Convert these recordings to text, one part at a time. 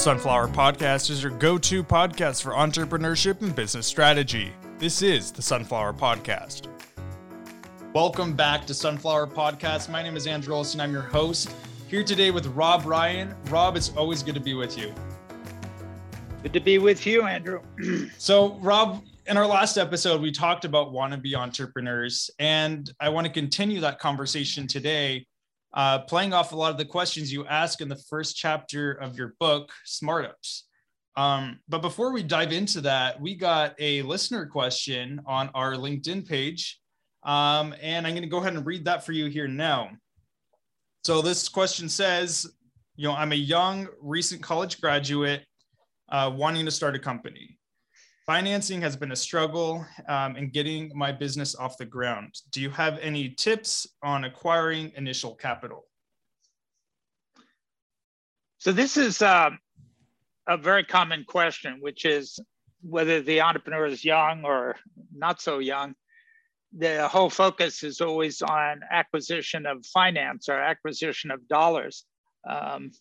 Sunflower Podcast is your go to podcast for entrepreneurship and business strategy. This is the Sunflower Podcast. Welcome back to Sunflower Podcast. My name is Andrew Olsen. I'm your host. Here today with Rob Ryan. Rob, it's always good to be with you. Good to be with you, Andrew. so, Rob, in our last episode, we talked about wannabe entrepreneurs, and I want to continue that conversation today uh, playing off a lot of the questions you ask in the first chapter of your book, Smartups. Um, but before we dive into that, we got a listener question on our LinkedIn page. Um, and I'm going to go ahead and read that for you here now. So this question says, you know, I'm a young, recent college graduate uh, wanting to start a company. Financing has been a struggle um, in getting my business off the ground. Do you have any tips on acquiring initial capital? So, this is uh, a very common question, which is whether the entrepreneur is young or not so young. The whole focus is always on acquisition of finance or acquisition of dollars. Um,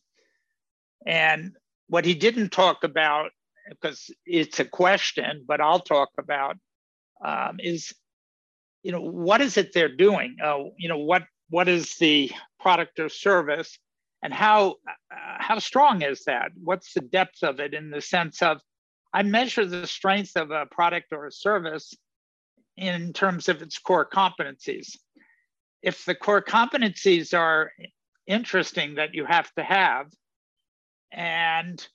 and what he didn't talk about because it's a question, but I'll talk about um, is, you know, what is it they're doing? Uh, you know, what what is the product or service, and how uh, how strong is that? What's the depth of it in the sense of, I measure the strength of a product or a service in terms of its core competencies. If the core competencies are interesting that you have to have, and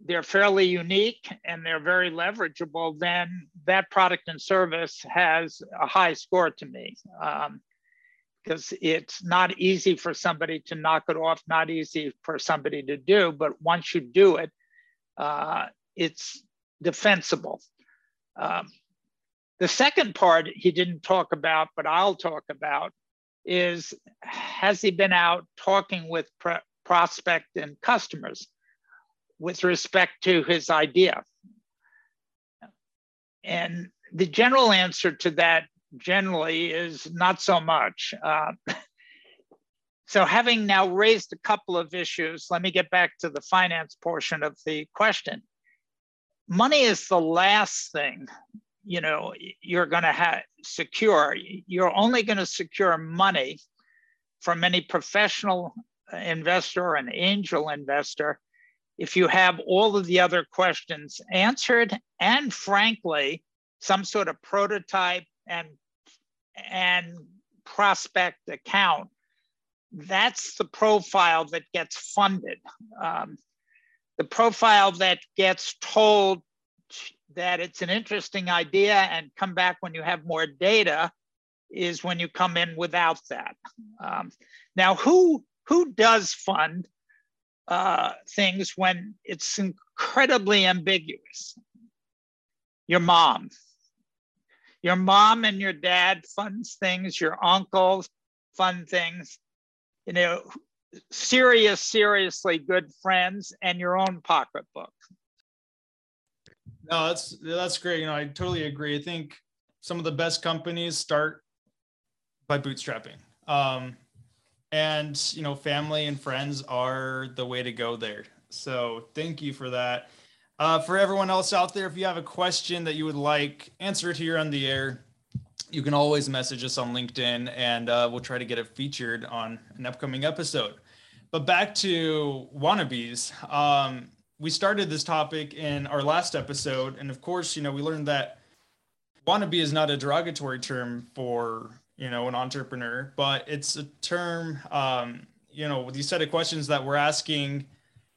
they're fairly unique and they're very leverageable, then that product and service has a high score to me. Um, because it's not easy for somebody to knock it off, not easy for somebody to do, but once you do it, uh, it's defensible. Um, the second part he didn't talk about, but I'll talk about, is has he been out talking with pr- prospect and customers? With respect to his idea? And the general answer to that generally is not so much. Uh, so, having now raised a couple of issues, let me get back to the finance portion of the question. Money is the last thing you know you're going to have secure. You're only going to secure money from any professional investor or an angel investor if you have all of the other questions answered and frankly some sort of prototype and and prospect account that's the profile that gets funded. Um, the profile that gets told that it's an interesting idea and come back when you have more data is when you come in without that. Um, now who who does fund uh, things when it's incredibly ambiguous. Your mom, your mom and your dad funds things, your uncles fund things, you know, serious, seriously good friends, and your own pocketbook. No, that's that's great. You know, I totally agree. I think some of the best companies start by bootstrapping. Um, and you know family and friends are the way to go there. So thank you for that. Uh, for everyone else out there if you have a question that you would like answered here on the air. You can always message us on linkedin and uh, we'll try to get it featured on an upcoming episode. But back to wannabes. Um, we started this topic in our last episode. And of course you know we learned that wannabe is not a derogatory term for you know, an entrepreneur, but it's a term, um, you know, with these set of questions that we're asking,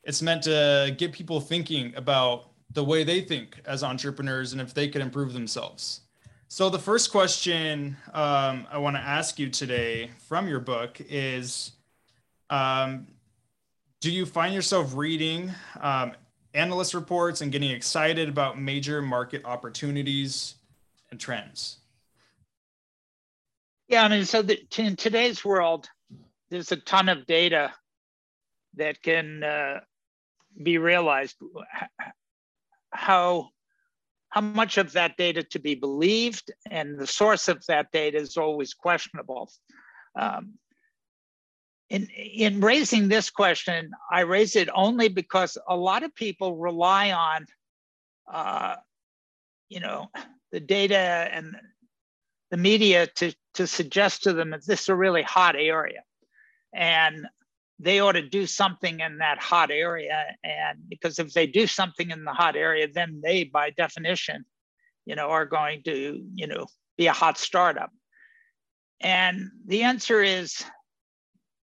it's meant to get people thinking about the way they think as entrepreneurs and if they can improve themselves. So, the first question um, I want to ask you today from your book is um, Do you find yourself reading um, analyst reports and getting excited about major market opportunities and trends? Yeah, I mean, so the, in today's world, there's a ton of data that can uh, be realized. How how much of that data to be believed, and the source of that data is always questionable. Um, in in raising this question, I raise it only because a lot of people rely on, uh, you know, the data and the media to to suggest to them that this is a really hot area, and they ought to do something in that hot area. And because if they do something in the hot area, then they, by definition, you know, are going to, you know, be a hot startup. And the answer is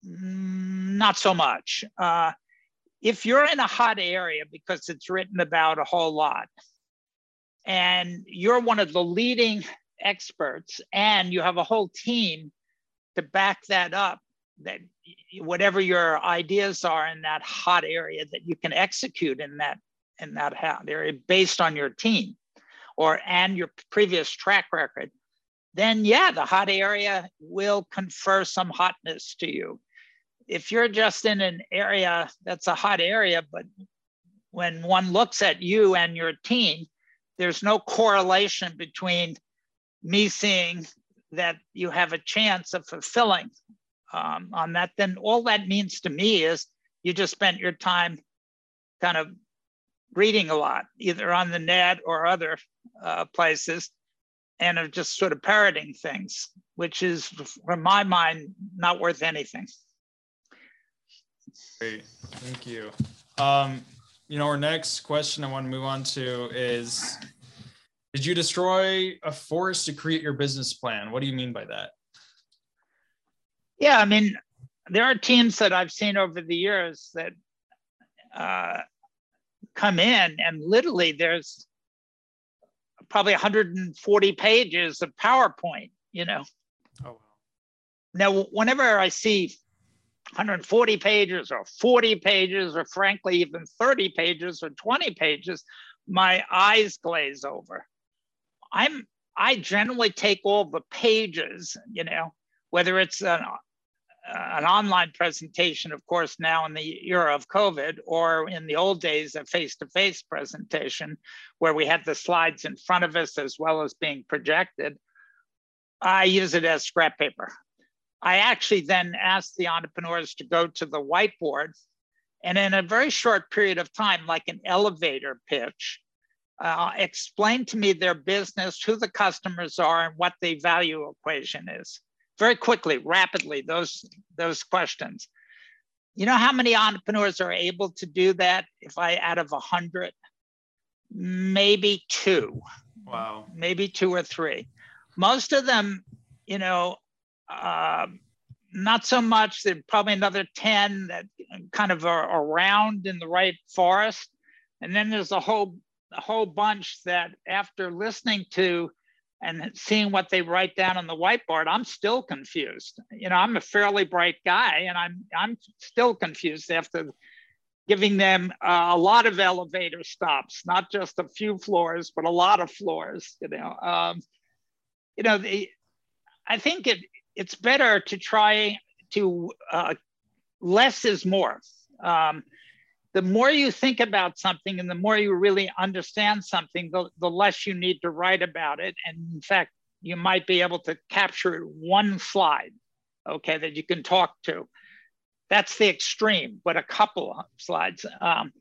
Mm, not so much. Uh, if you're in a hot area because it's written about a whole lot, and you're one of the leading experts, and you have a whole team to back that up, that whatever your ideas are in that hot area, that you can execute in that in that hot area based on your team, or and your previous track record, then yeah, the hot area will confer some hotness to you. If you're just in an area that's a hot area, but when one looks at you and your team, there's no correlation between me seeing that you have a chance of fulfilling um, on that, then all that means to me is you just spent your time kind of reading a lot, either on the net or other uh, places, and of just sort of parroting things, which is, from my mind, not worth anything. Great, thank you. Um, you know, our next question I want to move on to is Did you destroy a forest to create your business plan? What do you mean by that? Yeah, I mean, there are teams that I've seen over the years that uh, come in and literally there's probably 140 pages of PowerPoint, you know. Oh. Now, whenever I see 140 pages or 40 pages or frankly even 30 pages or 20 pages my eyes glaze over i'm i generally take all the pages you know whether it's an, an online presentation of course now in the era of covid or in the old days a face-to-face presentation where we had the slides in front of us as well as being projected i use it as scrap paper. I actually then ask the entrepreneurs to go to the whiteboard and in a very short period of time, like an elevator pitch, uh, explain to me their business, who the customers are, and what the value equation is. Very quickly, rapidly, those, those questions. You know how many entrepreneurs are able to do that if I out of 100? Maybe two. Wow. Maybe two or three. Most of them, you know, uh, not so much. There's probably another 10 that kind of are around in the right forest. And then there's a whole, a whole bunch that after listening to and seeing what they write down on the whiteboard, I'm still confused. You know, I'm a fairly bright guy and I'm, I'm still confused after giving them uh, a lot of elevator stops, not just a few floors, but a lot of floors, you know. Um, you know, the, I think it, it's better to try to uh, less is more. Um, the more you think about something and the more you really understand something, the, the less you need to write about it. And in fact, you might be able to capture one slide, okay, that you can talk to. That's the extreme, but a couple of slides. Um,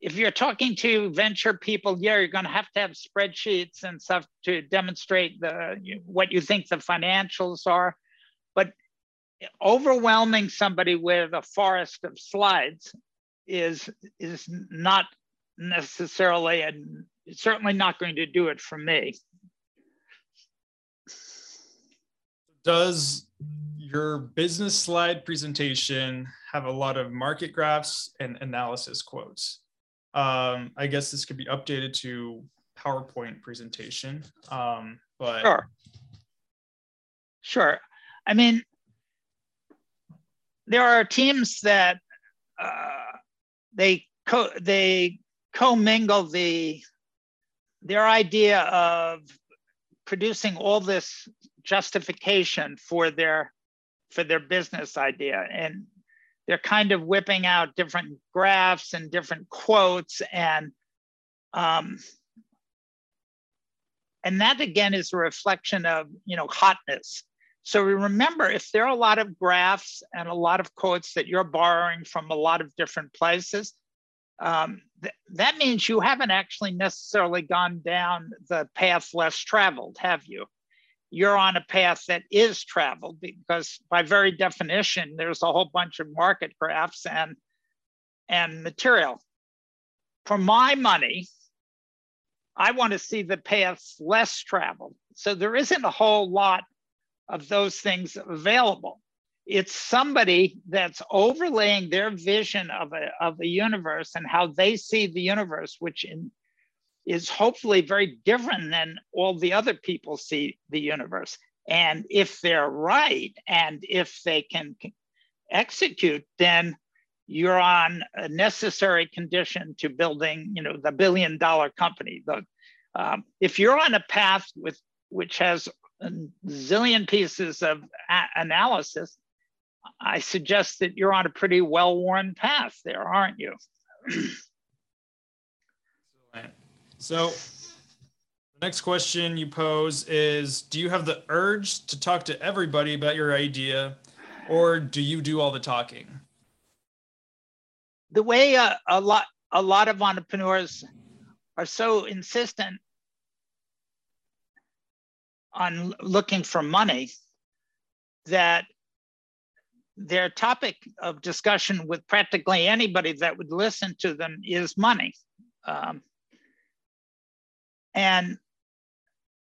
if you're talking to venture people, yeah, you're going to have to have spreadsheets and stuff to demonstrate the what you think the financials are. But overwhelming somebody with a forest of slides is is not necessarily and certainly not going to do it for me. Does your business slide presentation have a lot of market graphs and analysis quotes? Um, I guess this could be updated to PowerPoint presentation, um, but sure. Sure. I mean, there are teams that uh, they co- they commingle the their idea of producing all this justification for their for their business idea. And they're kind of whipping out different graphs and different quotes and um, and that again is a reflection of you know hotness So remember, if there are a lot of graphs and a lot of quotes that you're borrowing from a lot of different places, um, th that means you haven't actually necessarily gone down the path less traveled, have you? You're on a path that is traveled because by very definition, there's a whole bunch of market graphs and, and material. For my money, I want to see the paths less traveled. So there isn't a whole lot of those things available. It's somebody that's overlaying their vision of a, of a universe and how they see the universe, which in, is hopefully very different than all the other people see the universe. And if they're right, and if they can execute, then you're on a necessary condition to building, you know, the billion dollar company. The, um, if you're on a path with which has a zillion pieces of analysis, I suggest that you're on a pretty well-worn path there, aren't you? so the next question you pose is, do you have the urge to talk to everybody about your idea or do you do all the talking? The way a, a lot a lot of entrepreneurs are so insistent on looking for money that their topic of discussion with practically anybody that would listen to them is money. Um, and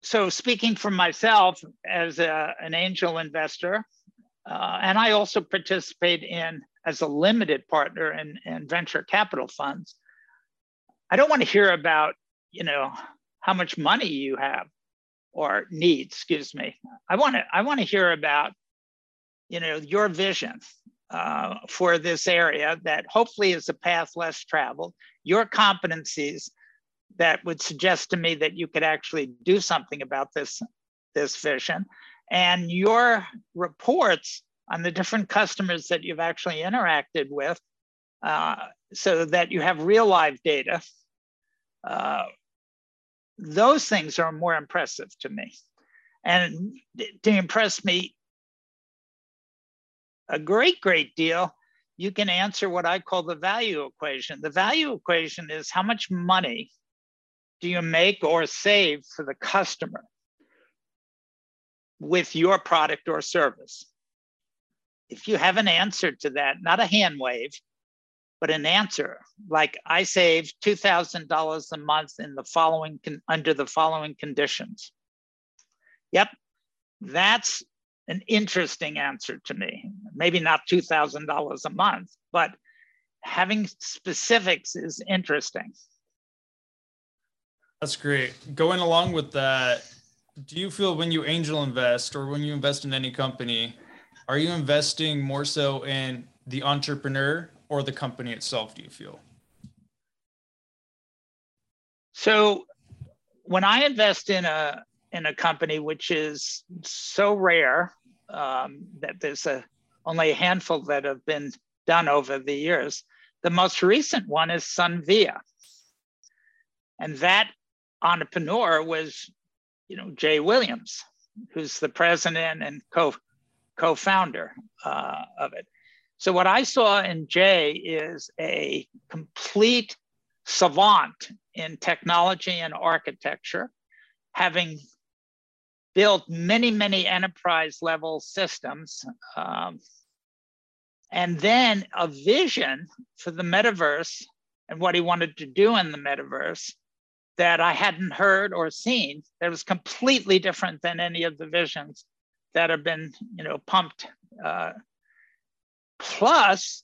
so, speaking for myself as a, an angel investor, uh, and I also participate in as a limited partner in, in venture capital funds. I don't want to hear about, you know, how much money you have or need, excuse me. I want to I want to hear about, you know, your vision uh, for this area that hopefully is a path less traveled. Your competencies that would suggest to me that you could actually do something about this this vision, and your reports on the different customers that you've actually interacted with, uh, so that you have real live data. Uh, those things are more impressive to me. And to impress me a great, great deal, you can answer what I call the value equation. The value equation is how much money do you make or save for the customer with your product or service? If you have an answer to that, not a hand wave, but an answer like I save $2,000 a month in the following under the following conditions. Yep, that's an interesting answer to me. Maybe not $2,000 a month, but having specifics is interesting. That's great. Going along with that, do you feel when you angel invest or when you invest in any company, are you investing more so in the entrepreneur or the company itself, do you feel? So when I invest in a in a company which is so rare um, that there's a only a handful that have been done over the years. The most recent one is Sunvia, and that entrepreneur was, you know, Jay Williams, who's the president and co co-founder uh, of it. So what I saw in Jay is a complete savant in technology and architecture, having built many, many enterprise level systems, um, and then a vision for the metaverse and what he wanted to do in the metaverse that I hadn't heard or seen that was completely different than any of the visions that have been, you know, pumped uh, plus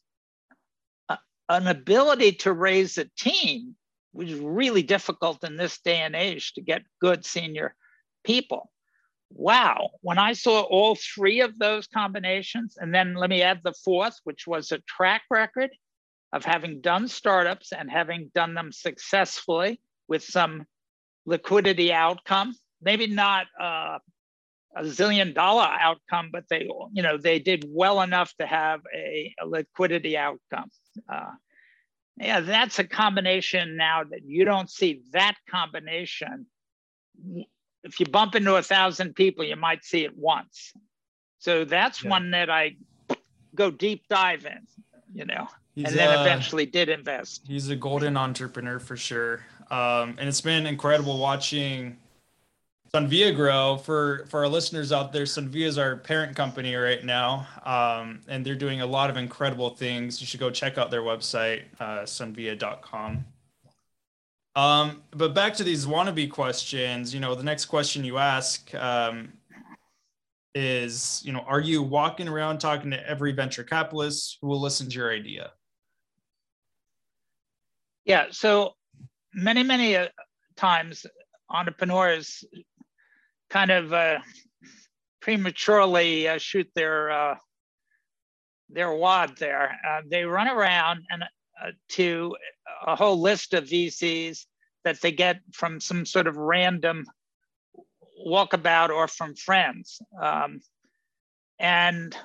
uh, an ability to raise a team, which is really difficult in this day and age to get good senior people. Wow, when I saw all three of those combinations, and then let me add the fourth, which was a track record of having done startups and having done them successfully with some liquidity outcome, maybe not uh, a zillion dollar outcome, but they, you know, they did well enough to have a, a liquidity outcome. Uh, yeah, that's a combination now that you don't see that combination. If you bump into a thousand people, you might see it once. So that's yeah. one that I go deep dive in, you know, he's and then eventually did invest. He's a golden entrepreneur for sure. Um, and it's been incredible watching Sunvia grow. For for our listeners out there, Sunvia is our parent company right now, um, and they're doing a lot of incredible things. You should go check out their website, uh, sunvia.com. Um, but back to these wannabe questions. You know, the next question you ask um, is, you know, are you walking around talking to every venture capitalist who will listen to your idea? Yeah. So many, many uh, times entrepreneurs kind of uh, prematurely uh, shoot their uh, their wad there. Uh, they run around and uh, to a whole list of VCs that they get from some sort of random walkabout or from friends, um, and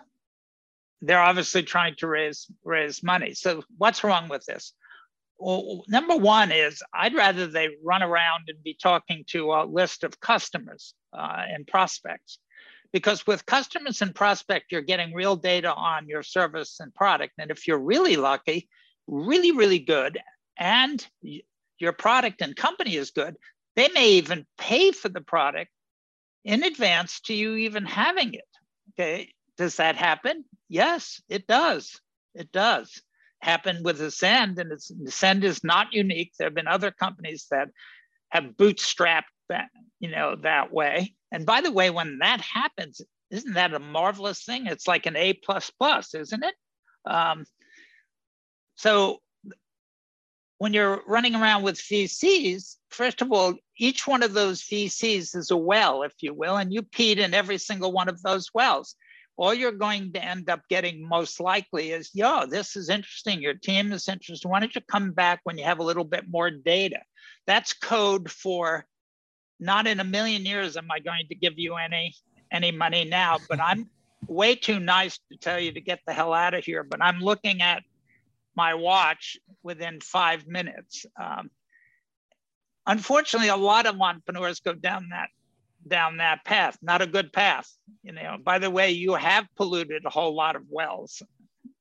they're obviously trying to raise raise money. So what's wrong with this? Well, number one is I'd rather they run around and be talking to a list of customers uh, and prospects. Because with customers and prospect, you're getting real data on your service and product. And if you're really lucky, really, really good, and your product and company is good, they may even pay for the product in advance to you even having it. Okay. Does that happen? Yes, it does. It does happen with Ascend, and Ascend is not unique. There have been other companies that have bootstrapped that, you know, that way. And by the way, when that happens, isn't that a marvelous thing? It's like an A plus plus, isn't it? Um, so when you're running around with VCs, first of all, each one of those VCs is a well, if you will, and you peed in every single one of those wells all you're going to end up getting most likely is, yo, this is interesting. Your team is interesting. Why don't you come back when you have a little bit more data? That's code for not in a million years am I going to give you any any money now, but I'm way too nice to tell you to get the hell out of here. But I'm looking at my watch within five minutes. Um, unfortunately, a lot of entrepreneurs go down that down that path. Not a good path. You know, by the way, you have polluted a whole lot of wells,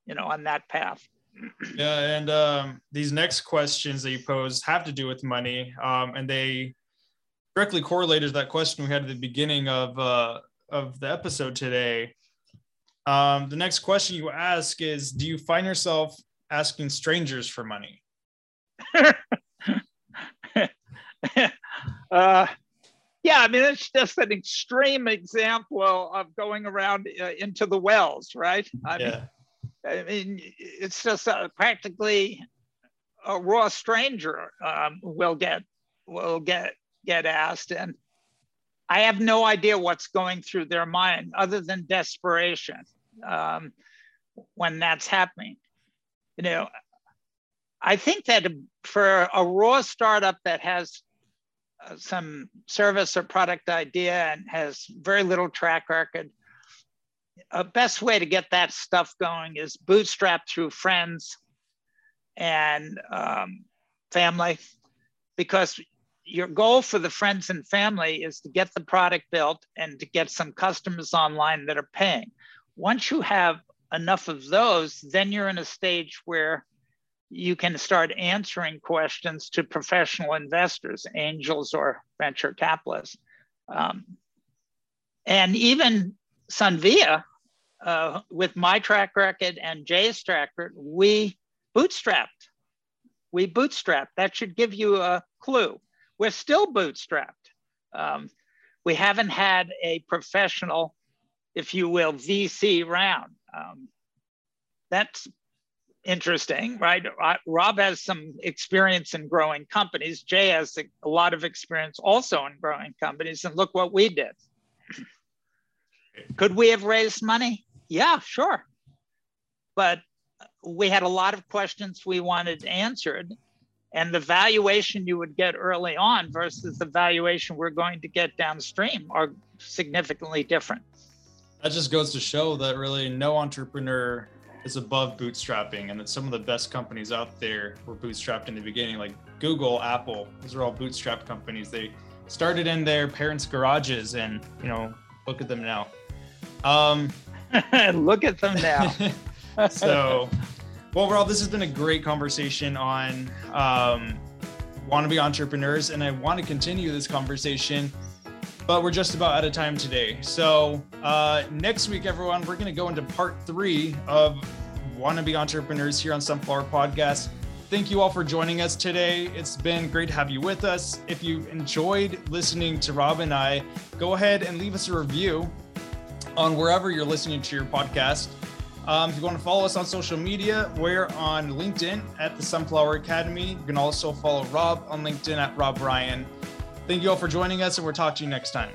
you know, on that path. Yeah, and um, these next questions that you posed have to do with money, um, and they directly correlated to that question we had at the beginning of uh, of the episode today. Um, the next question you ask is, do you find yourself asking strangers for money? uh, yeah, I mean, it's just an extreme example of going around uh, into the wells, right? I yeah. Mean, I mean, it's just uh, practically a raw stranger um, will get will get get asked, and I have no idea what's going through their mind other than desperation um, when that's happening. You know, I think that for a raw startup that has some service or product idea and has very little track record, a best way to get that stuff going is bootstrap through friends and um, family, because your goal for the friends and family is to get the product built and to get some customers online that are paying. Once you have enough of those, then you're in a stage where you can start answering questions to professional investors, angels or venture capitalists. Um, and even Sunvia, uh, with my track record and Jay's track record, we bootstrapped. We bootstrapped. That should give you a clue. We're still bootstrapped. Um, we haven't had a professional, if you will, VC round. Um, that's interesting, right? Rob has some experience in growing companies. Jay has a lot of experience also in growing companies. And look what we did. Could we have raised money? Yeah, sure. But we had a lot of questions we wanted answered. And the valuation you would get early on versus the valuation we're going to get downstream are significantly different. That just goes to show that really no entrepreneur is above bootstrapping and that some of the best companies out there were bootstrapped in the beginning like google apple. Those are all bootstrap companies. They started in their parents garages and you know look at them now. Um, Look at them now. so, well, overall, this has been a great conversation on um, wannabe entrepreneurs, and I want to continue this conversation, but we're just about out of time today. So, uh, next week, everyone, we're going to go into part three of wannabe entrepreneurs here on Sunflower Podcast. Thank you all for joining us today. It's been great to have you with us. If you enjoyed listening to Rob and I, go ahead and leave us a review on wherever you're listening to your podcast. Um, if you want to follow us on social media, we're on LinkedIn at the Sunflower Academy. You can also follow Rob on LinkedIn at Rob Ryan. Thank you all for joining us, and we'll talk to you next time.